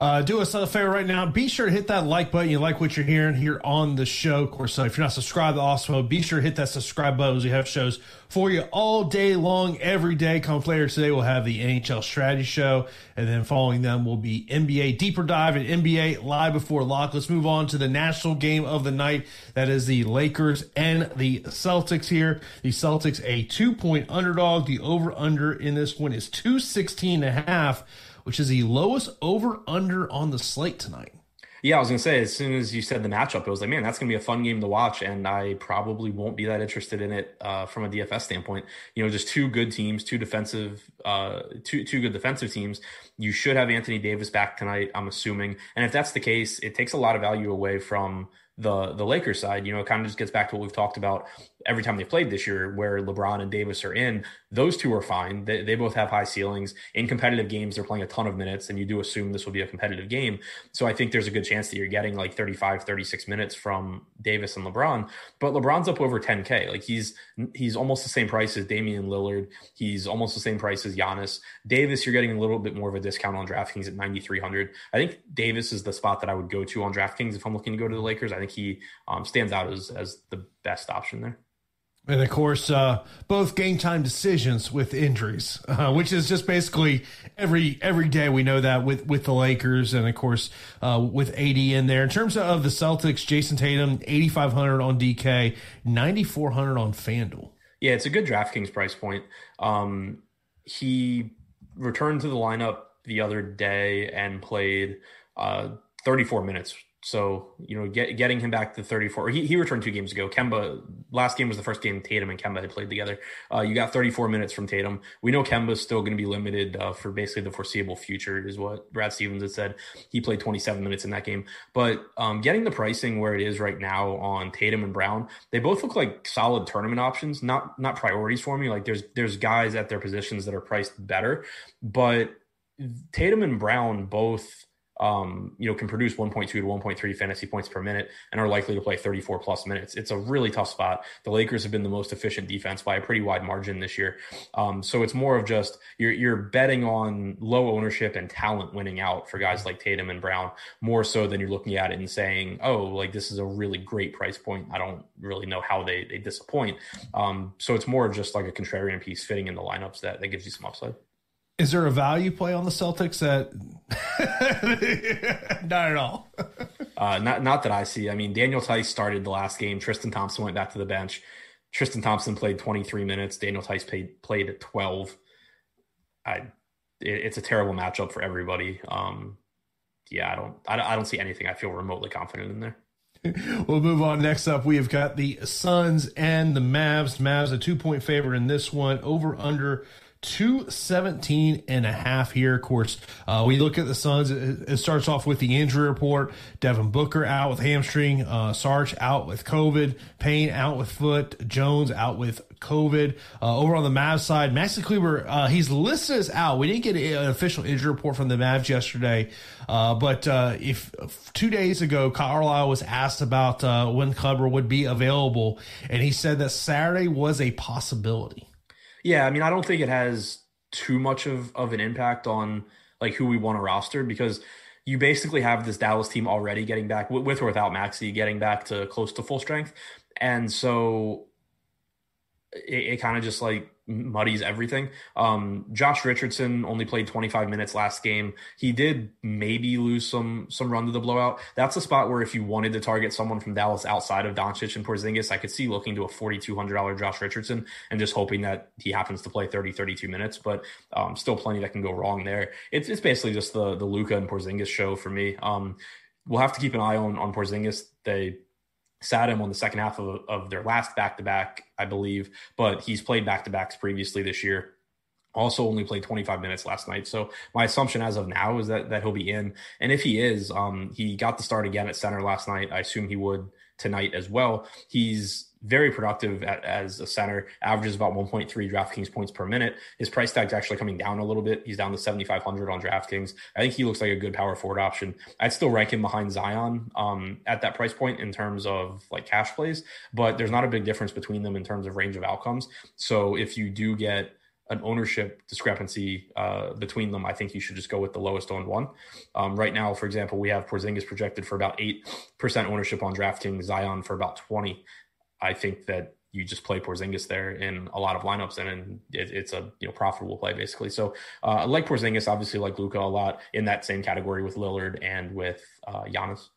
Uh, do us a favor right now. Be sure to hit that like button. You like what you're hearing here on the show. Of course, uh, if you're not subscribed to Awesemo, be sure to hit that subscribe button. We have shows for you all day long, every day. Come later today, we'll have the NHL Strategy Show, and then following them will be NBA Deeper Dive and NBA Live Before Lock. Let's move on to the national game of the night. That is the Lakers and the Celtics here. The Celtics a two point underdog. The over under in this one is 216 and a half which is the lowest over under on the slate tonight. Yeah, I was gonna say as soon as you said the matchup, it was like, man, that's gonna be a fun game to watch, and I probably won't be that interested in it uh, from a DFS standpoint. You know, just two good teams, two defensive, uh, two two good defensive teams. You should have Anthony Davis back tonight, I'm assuming, and if that's the case, it takes a lot of value away from the the Lakers side. You know, it kind of just gets back to what we've talked about every time they played this year, where LeBron and Davis are in, those two are fine. They, they both have high ceilings. In competitive games, they're playing a ton of minutes, and you do assume this will be a competitive game. So I think there's a good chance that you're getting like 35, 36 minutes from Davis and LeBron. But LeBron's up over 10K. Like he's he's almost the same price as Damian Lillard. He's almost the same price as Giannis. Davis, you're getting a little bit more of a discount on DraftKings at 9,300. I think Davis is the spot that I would go to on DraftKings if I'm looking to go to the Lakers. I think he um, stands out as as the best option there. And of course, uh, both game time decisions with injuries, uh, which is just basically every every day we know that with with the Lakers, and of course uh, with AD in there. In terms of the Celtics, Jayson Tatum, eighty five hundred on DK, ninety four hundred on FanDuel. Yeah, it's a good DraftKings price point. Um, he returned to the lineup the other day and played uh, 34 minutes so, you know, get, getting him back to 34, he, he returned two games ago. Kemba, last game was the first game Tatum and Kemba had played together. Uh, you got 34 minutes from Tatum. We know Kemba's still going to be limited uh, for basically the foreseeable future, is what Brad Stevens had said. He played 27 minutes in that game. But um, getting the pricing where it is right now on Tatum and Brown, they both look like solid tournament options, not not priorities for me. Like there's there's guys at their positions that are priced better, but Tatum and Brown both um, you know, can produce 1.2 to 1.3 fantasy points per minute and are likely to play 34 plus minutes. It's a really tough spot. The Lakers have been the most efficient defense by a pretty wide margin this year. Um, so it's more of just you're, you're betting on low ownership and talent winning out for guys like Tatum and Brown more so than you're looking at it and saying, oh, like this is a really great price point. I don't really know how they, they disappoint. Um, so it's more just like a contrarian piece fitting in the lineups that, that gives you some upside. Is there a value play on the Celtics that not at all? uh, not not that I see. I mean, Daniel Theis started the last game. Tristan Thompson went back to the bench. Tristan Thompson played 23 minutes. Daniel Theis played played at 12. I, it, it's a terrible matchup for everybody. Um, yeah, I don't I, I don't see anything I feel remotely confident in there. we'll move on. Next up, we have got the Suns and the Mavs. Mavs a two point favorite in this one. Over under 217 and a half here. Of course, uh, we look at the Suns. It, it, starts off with the injury report. Devin Booker out with hamstring. Uh, Sarge out with COVID. Payne out with foot. Jones out with COVID. Uh, over on the Mavs side, Maxi Kleber, uh, he's listed as out. We didn't get an official injury report from the Mavs yesterday. Uh, but uh, if two days ago, Carlisle was asked about uh, when Kleber would be available, and he said that Saturday was a possibility. Yeah, I mean, I don't think it has too much of, of an impact on like who we want to roster because you basically have this Dallas team already getting back with or without Maxi getting back to close to full strength. And so it, it kind of just like muddies everything. Um, Josh Richardson only played 25 minutes last game. He did maybe lose some some run to the blowout. That's a spot where if you wanted to target someone from Dallas outside of Doncic and Porzingis, I could see looking to a $4,200 Josh Richardson and just hoping that he happens to play 30, 32 minutes. But um, still plenty that can go wrong there. It's, it's basically just the the Luka and Porzingis show for me. Um, we'll have to keep an eye on on Porzingis. They sat him on the second half of, of their last back to back, I believe, but he's played back to backs previously this year. Also, only played 25 minutes last night. So my assumption as of now is that that he'll be in. And if he is, um, he got the start again at center last night. I assume he would tonight as well. He's very productive at, as a center, averages about 1.3 DraftKings points per minute. His price tag's actually coming down a little bit. He's down to 7,500 on DraftKings. I think he looks like a good power forward option. I'd still rank him behind Zion um, at that price point in terms of like cash plays, but there's not a big difference between them in terms of range of outcomes. So if you do get an ownership discrepancy uh, between them, I think you should just go with the lowest owned one. Um, right now, for example, we have Porzingis projected for about 8% ownership on DraftKings, Zion for about 20 I think that you just play Porzingis there in a lot of lineups, and, and it, it's a you know profitable play basically. So uh, I like Porzingis, obviously like Luka a lot in that same category with Lillard and with uh, Giannis.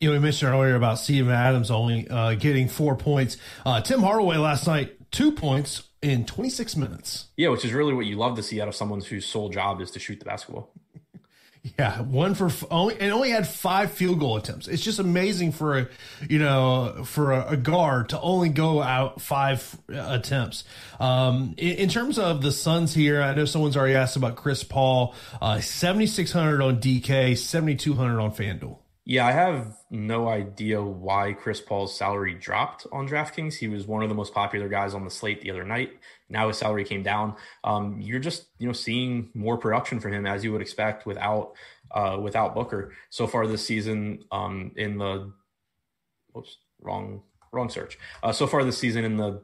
You know, we mentioned earlier about Steven Adams only uh, getting four points. Uh, Tim Hardaway last night, two points in 26 minutes. Yeah, which is really what you love to see out of someone whose sole job is to shoot the basketball. Yeah, one for only and only had five field goal attempts. It's just amazing for a you know for a, a guard to only go out five attempts. Um, in, in, terms of the Suns here, I know someone's already asked about Chris Paul. Uh, seventy six hundred on DK, seventy two hundred on FanDuel. Yeah, I have no idea why Chris Paul's salary dropped on DraftKings. He was one of the most popular guys on the slate the other night. Now his salary came down. Um, you're just you know seeing more production from him as you would expect without uh, without Booker so far this season. Um, in the oops, wrong wrong search. Uh, so far this season in the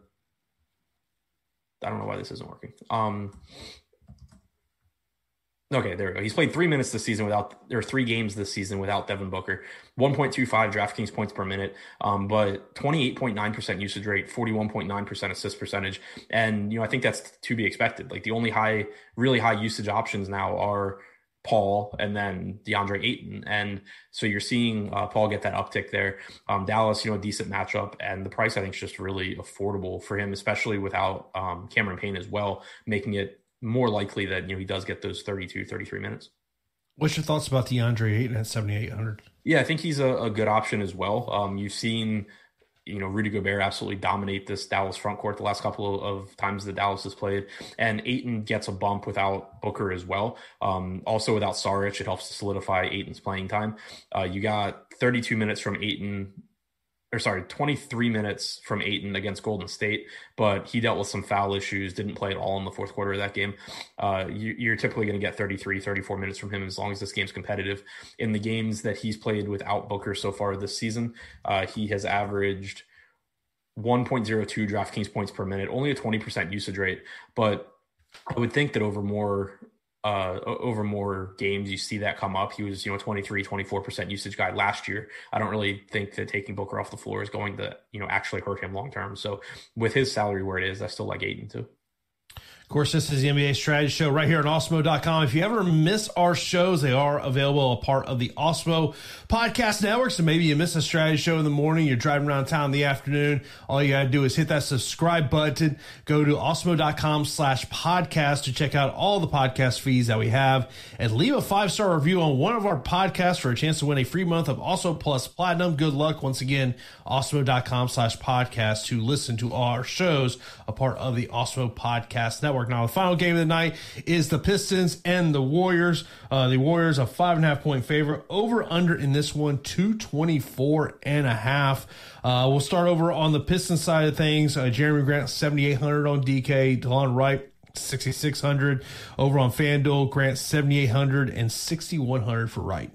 I don't know why this isn't working. Um, Okay, there we go. He's played three minutes this season without, there are three games this season without Devin Booker. 1.25 DraftKings points per minute, um, but 28.9% usage rate, 41.9% assist percentage. And, you know, I think that's to be expected. Like the only high, really high usage options now are Paul and then DeAndre Ayton. And so you're seeing uh, Paul get that uptick there. Um, Dallas, you know, a decent matchup. And the price, I think, is just really affordable for him, especially without um, Cameron Payne as well, making it more likely that, you know, he does get those 32, 33 minutes. What's your thoughts about DeAndre Ayton at 7,800? Yeah, I think he's a, a good option as well. Um, you've seen you know, Rudy Gobert absolutely dominate this Dallas front court the last couple of times that Dallas has played. And Ayton gets a bump without Booker as well. Um, also without Saric, it helps to solidify Ayton's playing time. Uh, you got 32 minutes from Ayton or sorry, 23 minutes from Ayton against Golden State, but he dealt with some foul issues, didn't play at all in the fourth quarter of that game. Uh, you, are typically going to get 33, 34 minutes from him as long as this game's competitive. In the games that he's played without Booker so far this season, uh, he has averaged 1.02 DraftKings points per minute, only a 20% usage rate, but I would think that over more uh, over more games, you see that come up. He was, you know, 23, 24% usage guy last year. I don't really think that taking Booker off the floor is going to, you know, actually hurt him long term. So with his salary where it is, I still like Ayton too. Of course, this is the NBA Strategy Show right here on Awesemo.com. If you ever miss our shows, they are available a part of the Awesemo Podcast Network. So maybe you miss a strategy show in the morning, you're driving around town in the afternoon. All you got to do is hit that subscribe button, go to Awesemo.com slash podcast to check out all the podcast feeds that we have, and leave a five star review on one of our podcasts for a chance to win a free month of Awesemo Plus Platinum. Good luck once again, Awesemo.com slash podcast to listen to our shows, a part of the Awesemo Podcast Network. Now, the final game of the night is the Pistons and the Warriors. Uh, the Warriors, a five and a half point favorite. Over under in this one, 224 and a half. Uh, we'll start over on the Pistons side of things. Uh, Jerami Grant, 7,800 on DK. Delon Wright, 6,600 over on FanDuel. Grant, 7,800 and 6,100 for Wright.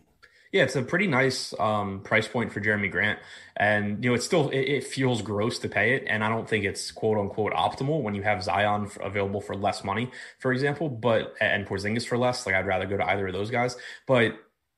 Yeah, it's a pretty nice um, price point for Jerami Grant, and you know, it's still it, it, feels gross to pay it, and I don't think it's quote unquote optimal when you have Zion available for less money, for example, but and Porzingis for less. Like I'd rather go to either of those guys, but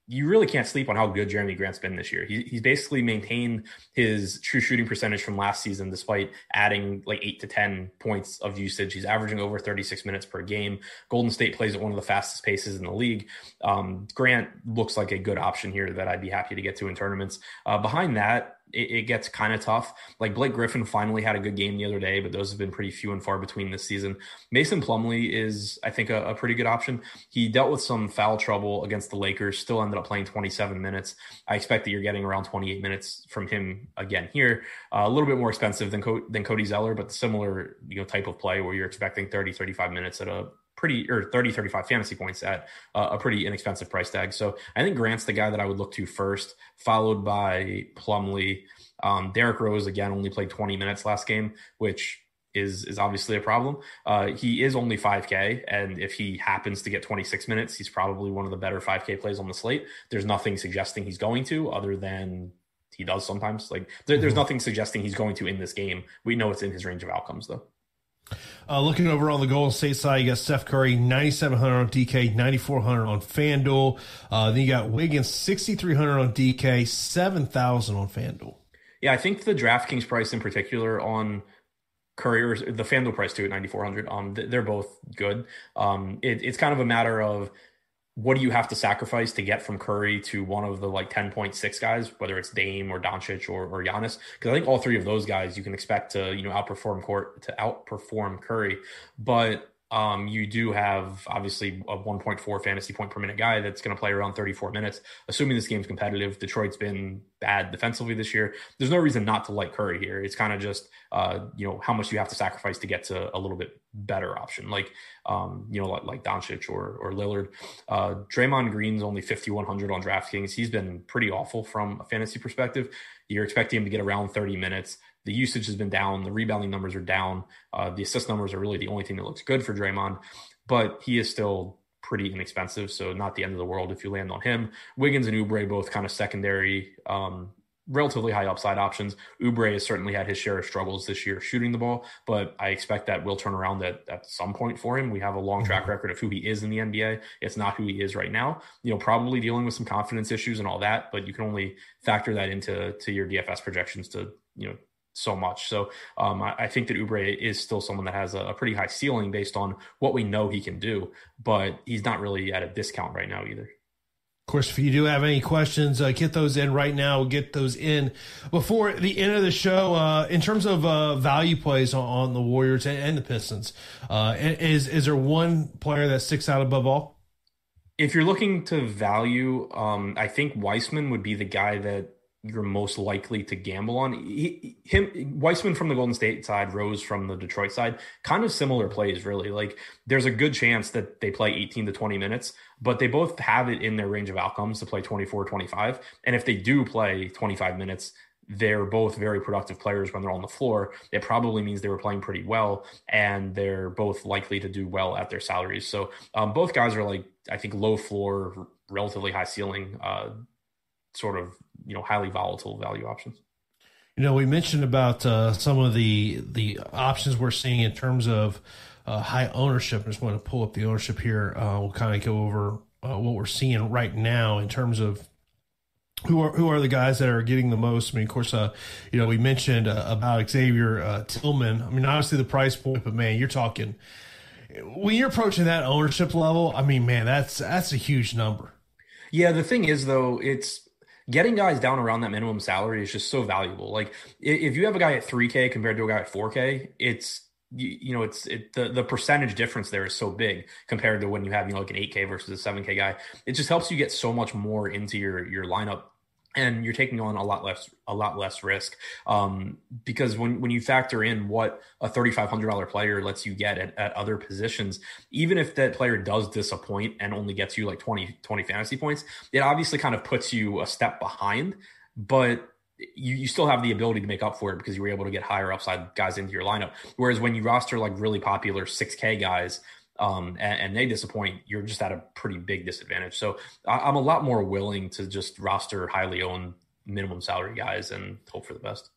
you really can't sleep on how good Jerami Grant's been this year. He, he's basically maintained his true shooting percentage from last season, despite adding like eight to 10 points of usage. He's averaging over 36 minutes per game. Golden State plays at one of the fastest paces in the league. Um, Grant looks like a good option here that I'd be happy to get to in tournaments. Uh, behind that, it, it gets kind of tough. Like Blake Griffin finally had a good game the other day, but those have been pretty few and far between this season. Mason Plumlee is, I think, a, a pretty good option. He dealt with some foul trouble against the Lakers, still ended up playing 27 minutes. I expect that you're getting around 28 minutes from him again here. Uh, a little bit more expensive than Co- than Cody Zeller, but similar you know type of play where you're expecting 30, 35 minutes at a pretty or 30 35 fantasy points at uh, a pretty inexpensive price tag. So i think grant's the guy that i would look to first followed by plumlee um, derrick rose again only played 20 minutes last game which is is obviously a problem. Uh, he is only 5k and if he happens to get 26 minutes he's probably one of the better 5k plays on the slate. There's nothing suggesting he's going to other than he does sometimes. Like there, there's mm-hmm. nothing suggesting he's going to in this game. We know it's in his range of outcomes though uh, looking over on the Golden State side, you got Steph Curry, 9,700 on DK, 9,400 on FanDuel. Uh, then you got Wiggins, 6,300 on DK, 7,000 on FanDuel. Yeah, I think the DraftKings price in particular on Curry or the FanDuel price too at 9,400, um, they're both good. Um, it, it's kind of a matter of what do you have to sacrifice to get from Curry to one of the like 10.6 guys, whether it's Dame or Doncic or, or Giannis? Because I think all three of those guys you can expect to, you know, outperform court to outperform Curry. But um, you do have obviously a 1.4 fantasy point per minute guy that's going to play around 34 minutes. Assuming this game's competitive, Detroit's been bad defensively this year. There's no reason not to like Curry here. It's kind of just, uh, you know, how much you have to sacrifice to get to a little bit better option, like, um, you know, like, like Doncic or, or Lillard. Uh, Draymond Green's only 5,100 on DraftKings. He's been pretty awful from a fantasy perspective. You're expecting him to get around 30 minutes. The usage has been down. The rebounding numbers are down. Uh, the assist numbers are really the only thing that looks good for Draymond, but he is still pretty inexpensive. So not the end of the world if you land on him. Wiggins and Oubre both kind of secondary, um, relatively high upside options. Oubre has certainly had his share of struggles this year shooting the ball, but I expect that will turn around at, at some point for him. We have a long track mm-hmm. record of who he is in the NBA. It's not who he is right now. You know, probably dealing with some confidence issues and all that, but you can only factor that into to your DFS projections to, you know, so much. So um, I, I, think that Oubre is still someone that has a, a, pretty high ceiling based on what we know he can do, but he's not really at a discount right now either. Of course, if you do have any questions, uh, get those in right now. We'll get those in before the end of the show. Uh, in terms of uh, value plays on, on, the Warriors and, and the Pistons, uh, is is there one player that sticks out above all? If you're looking to value, um, I think Wiseman would be the guy that you're most likely to gamble on. He, him, Wiseman from the Golden State side, Rose from the Detroit side, kind of similar plays, really. Like there's a good chance that they play 18 to 20 minutes, but they both have it in their range of outcomes to play 24, 25. And if they do play 25 minutes, they're both very productive players when they're on the floor. It probably means they were playing pretty well, and they're both likely to do well at their salaries. So um, both guys are like, I think, low floor, relatively high ceiling, uh, sort of you know highly volatile value options. You know, we mentioned about uh, some of the the options we're seeing in terms of uh, high ownership. I just want to pull up the ownership here. Uh, we'll kind of go over uh, what we're seeing right now in terms of who are who are the guys that are getting the most. I mean, of course, uh, you know, we mentioned uh, about Xavier Tillman. I mean, obviously the price point, but man, you're talking when you're approaching that ownership level. I mean, man, that's that's a huge number. Yeah, the thing is though, it's getting guys down around that minimum salary is just so valuable. Like if you have a guy at 3K compared to a guy at 4K, it's you, know it's it the, the percentage difference there is so big compared to when you have you know like an 8K versus a 7K guy. It just helps you get so much more into your your lineup and you're taking on a lot less a lot less risk um, because when when you factor in what a thirty five hundred dollar player lets you get at, at other positions, even if that player does disappoint and only gets you like 20, 20 fantasy points, it obviously kind of puts you a step behind, but you, you still have the ability to make up for it because you were able to get higher upside guys into your lineup. Whereas when you roster like really popular 6K guys, um, and, and, they disappoint, you're just at a pretty big disadvantage. So I, am a lot more willing to just roster highly owned minimum salary guys and hope for the best.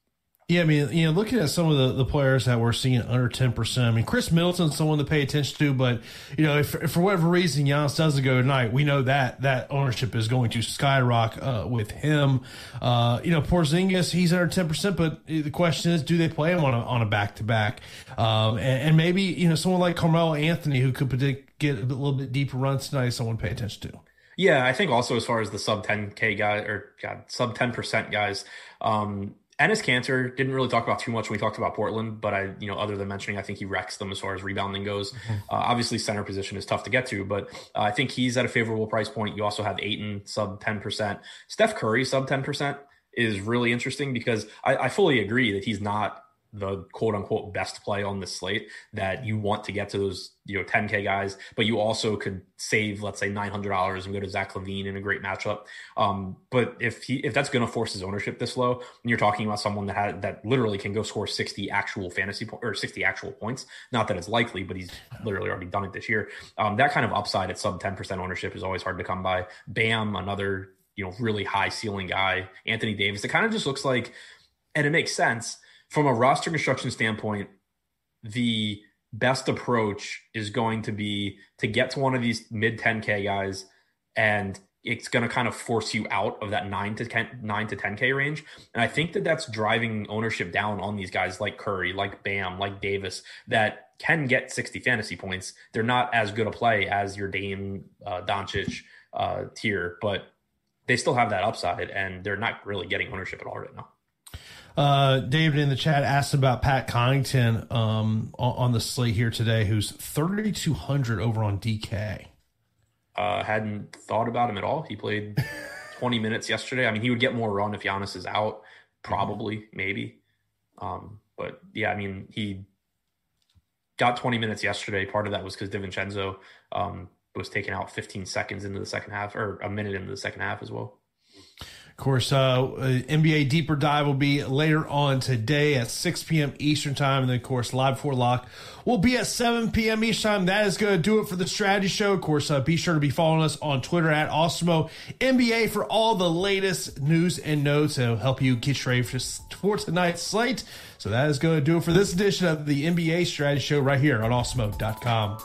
Yeah, I mean, you know, looking at some of the, the players that we're seeing under 10%, I mean, Khris Middleton's someone to pay attention to, but, you know, if, if for whatever reason Giannis doesn't go tonight, we know that that ownership is going to skyrocket uh, with him. Uh, you know, Porzingis, he's under 10%, but the question is, do they play him on a, on a back-to-back? Um, and, and, maybe, you know, someone like Carmelo Anthony who could predict, get a little bit deeper runs tonight, someone to pay attention to. Yeah, I think also as far as the sub 10K guy or God, sub 10% guys, um, Enes Kanter didn't really talk about too much when we talked about Portland, but I, you know, other than mentioning, I think he wrecks them as far as rebounding goes. Mm-hmm. Uh, obviously, center position is tough to get to, but uh, I think he's at a favorable price point. You also have Ayton sub 10%. Steph Curry sub 10% is really interesting because I, I fully agree that he's not the quote unquote best play on the slate that you want to get to those you know 10k guys but you also could save let's say $900 and go to zach lavine in a great matchup. Um, but if he if that's going to force his ownership this low and you're talking about someone that had that literally can go score 60 actual fantasy po- or 60 actual points not that it's likely but he's literally already done it this year um, that kind of upside at sub 10% ownership is always hard to come by. Bam another you know really high ceiling guy. Anthony davis it kind of just looks like and it makes sense from a roster construction standpoint, the best approach is going to be to get to one of these mid 10k guys and it's going to kind of force you out of that 9 to 10 9 to 10k range. And i think that that's driving ownership down on these guys like curry like bam like davis that can get 60 fantasy points. They're not as good a play as your dame uh, doncic uh, tier but they still have that upside and they're not really getting ownership at all right now uh, David in the chat asked about Pat Connaughton um, on, on, the slate here today, who's 3,200 over on DK. Uh, hadn't thought about him at all. He played 20 minutes yesterday. I mean, he would get more run if Giannis is out, probably, maybe. Um, but yeah, I mean, he got 20 minutes yesterday. Part of that was because DiVincenzo um, was taken out 15 seconds into the second half, or a minute into the second half as well. Of course, uh, NBA Deeper Dive will be later on today at 6 p.m. Eastern Time. And then, of course, Live Before Lock will be at 7 p.m. Eastern Time. That is going to do it for the strategy show. Of course, uh, be sure to be following us on Twitter at Awesemo NBA for all the latest news and notes. It'll help you get ready for, for tonight's slate. So that is going to do it for this edition of the NBA Strategy Show right here on Awesemo.com.